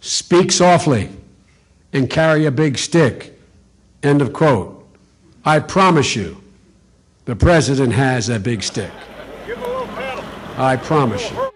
Speak softly and carry a big stick. End of quote. I promise you, the president has a big stick. I promise you.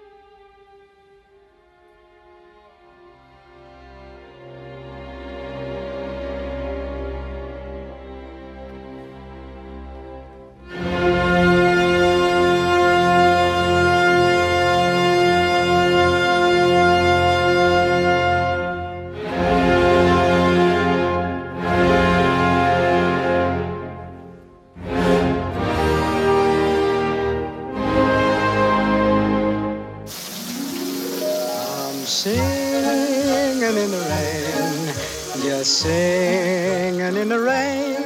Singing in the rain, just singing in the rain.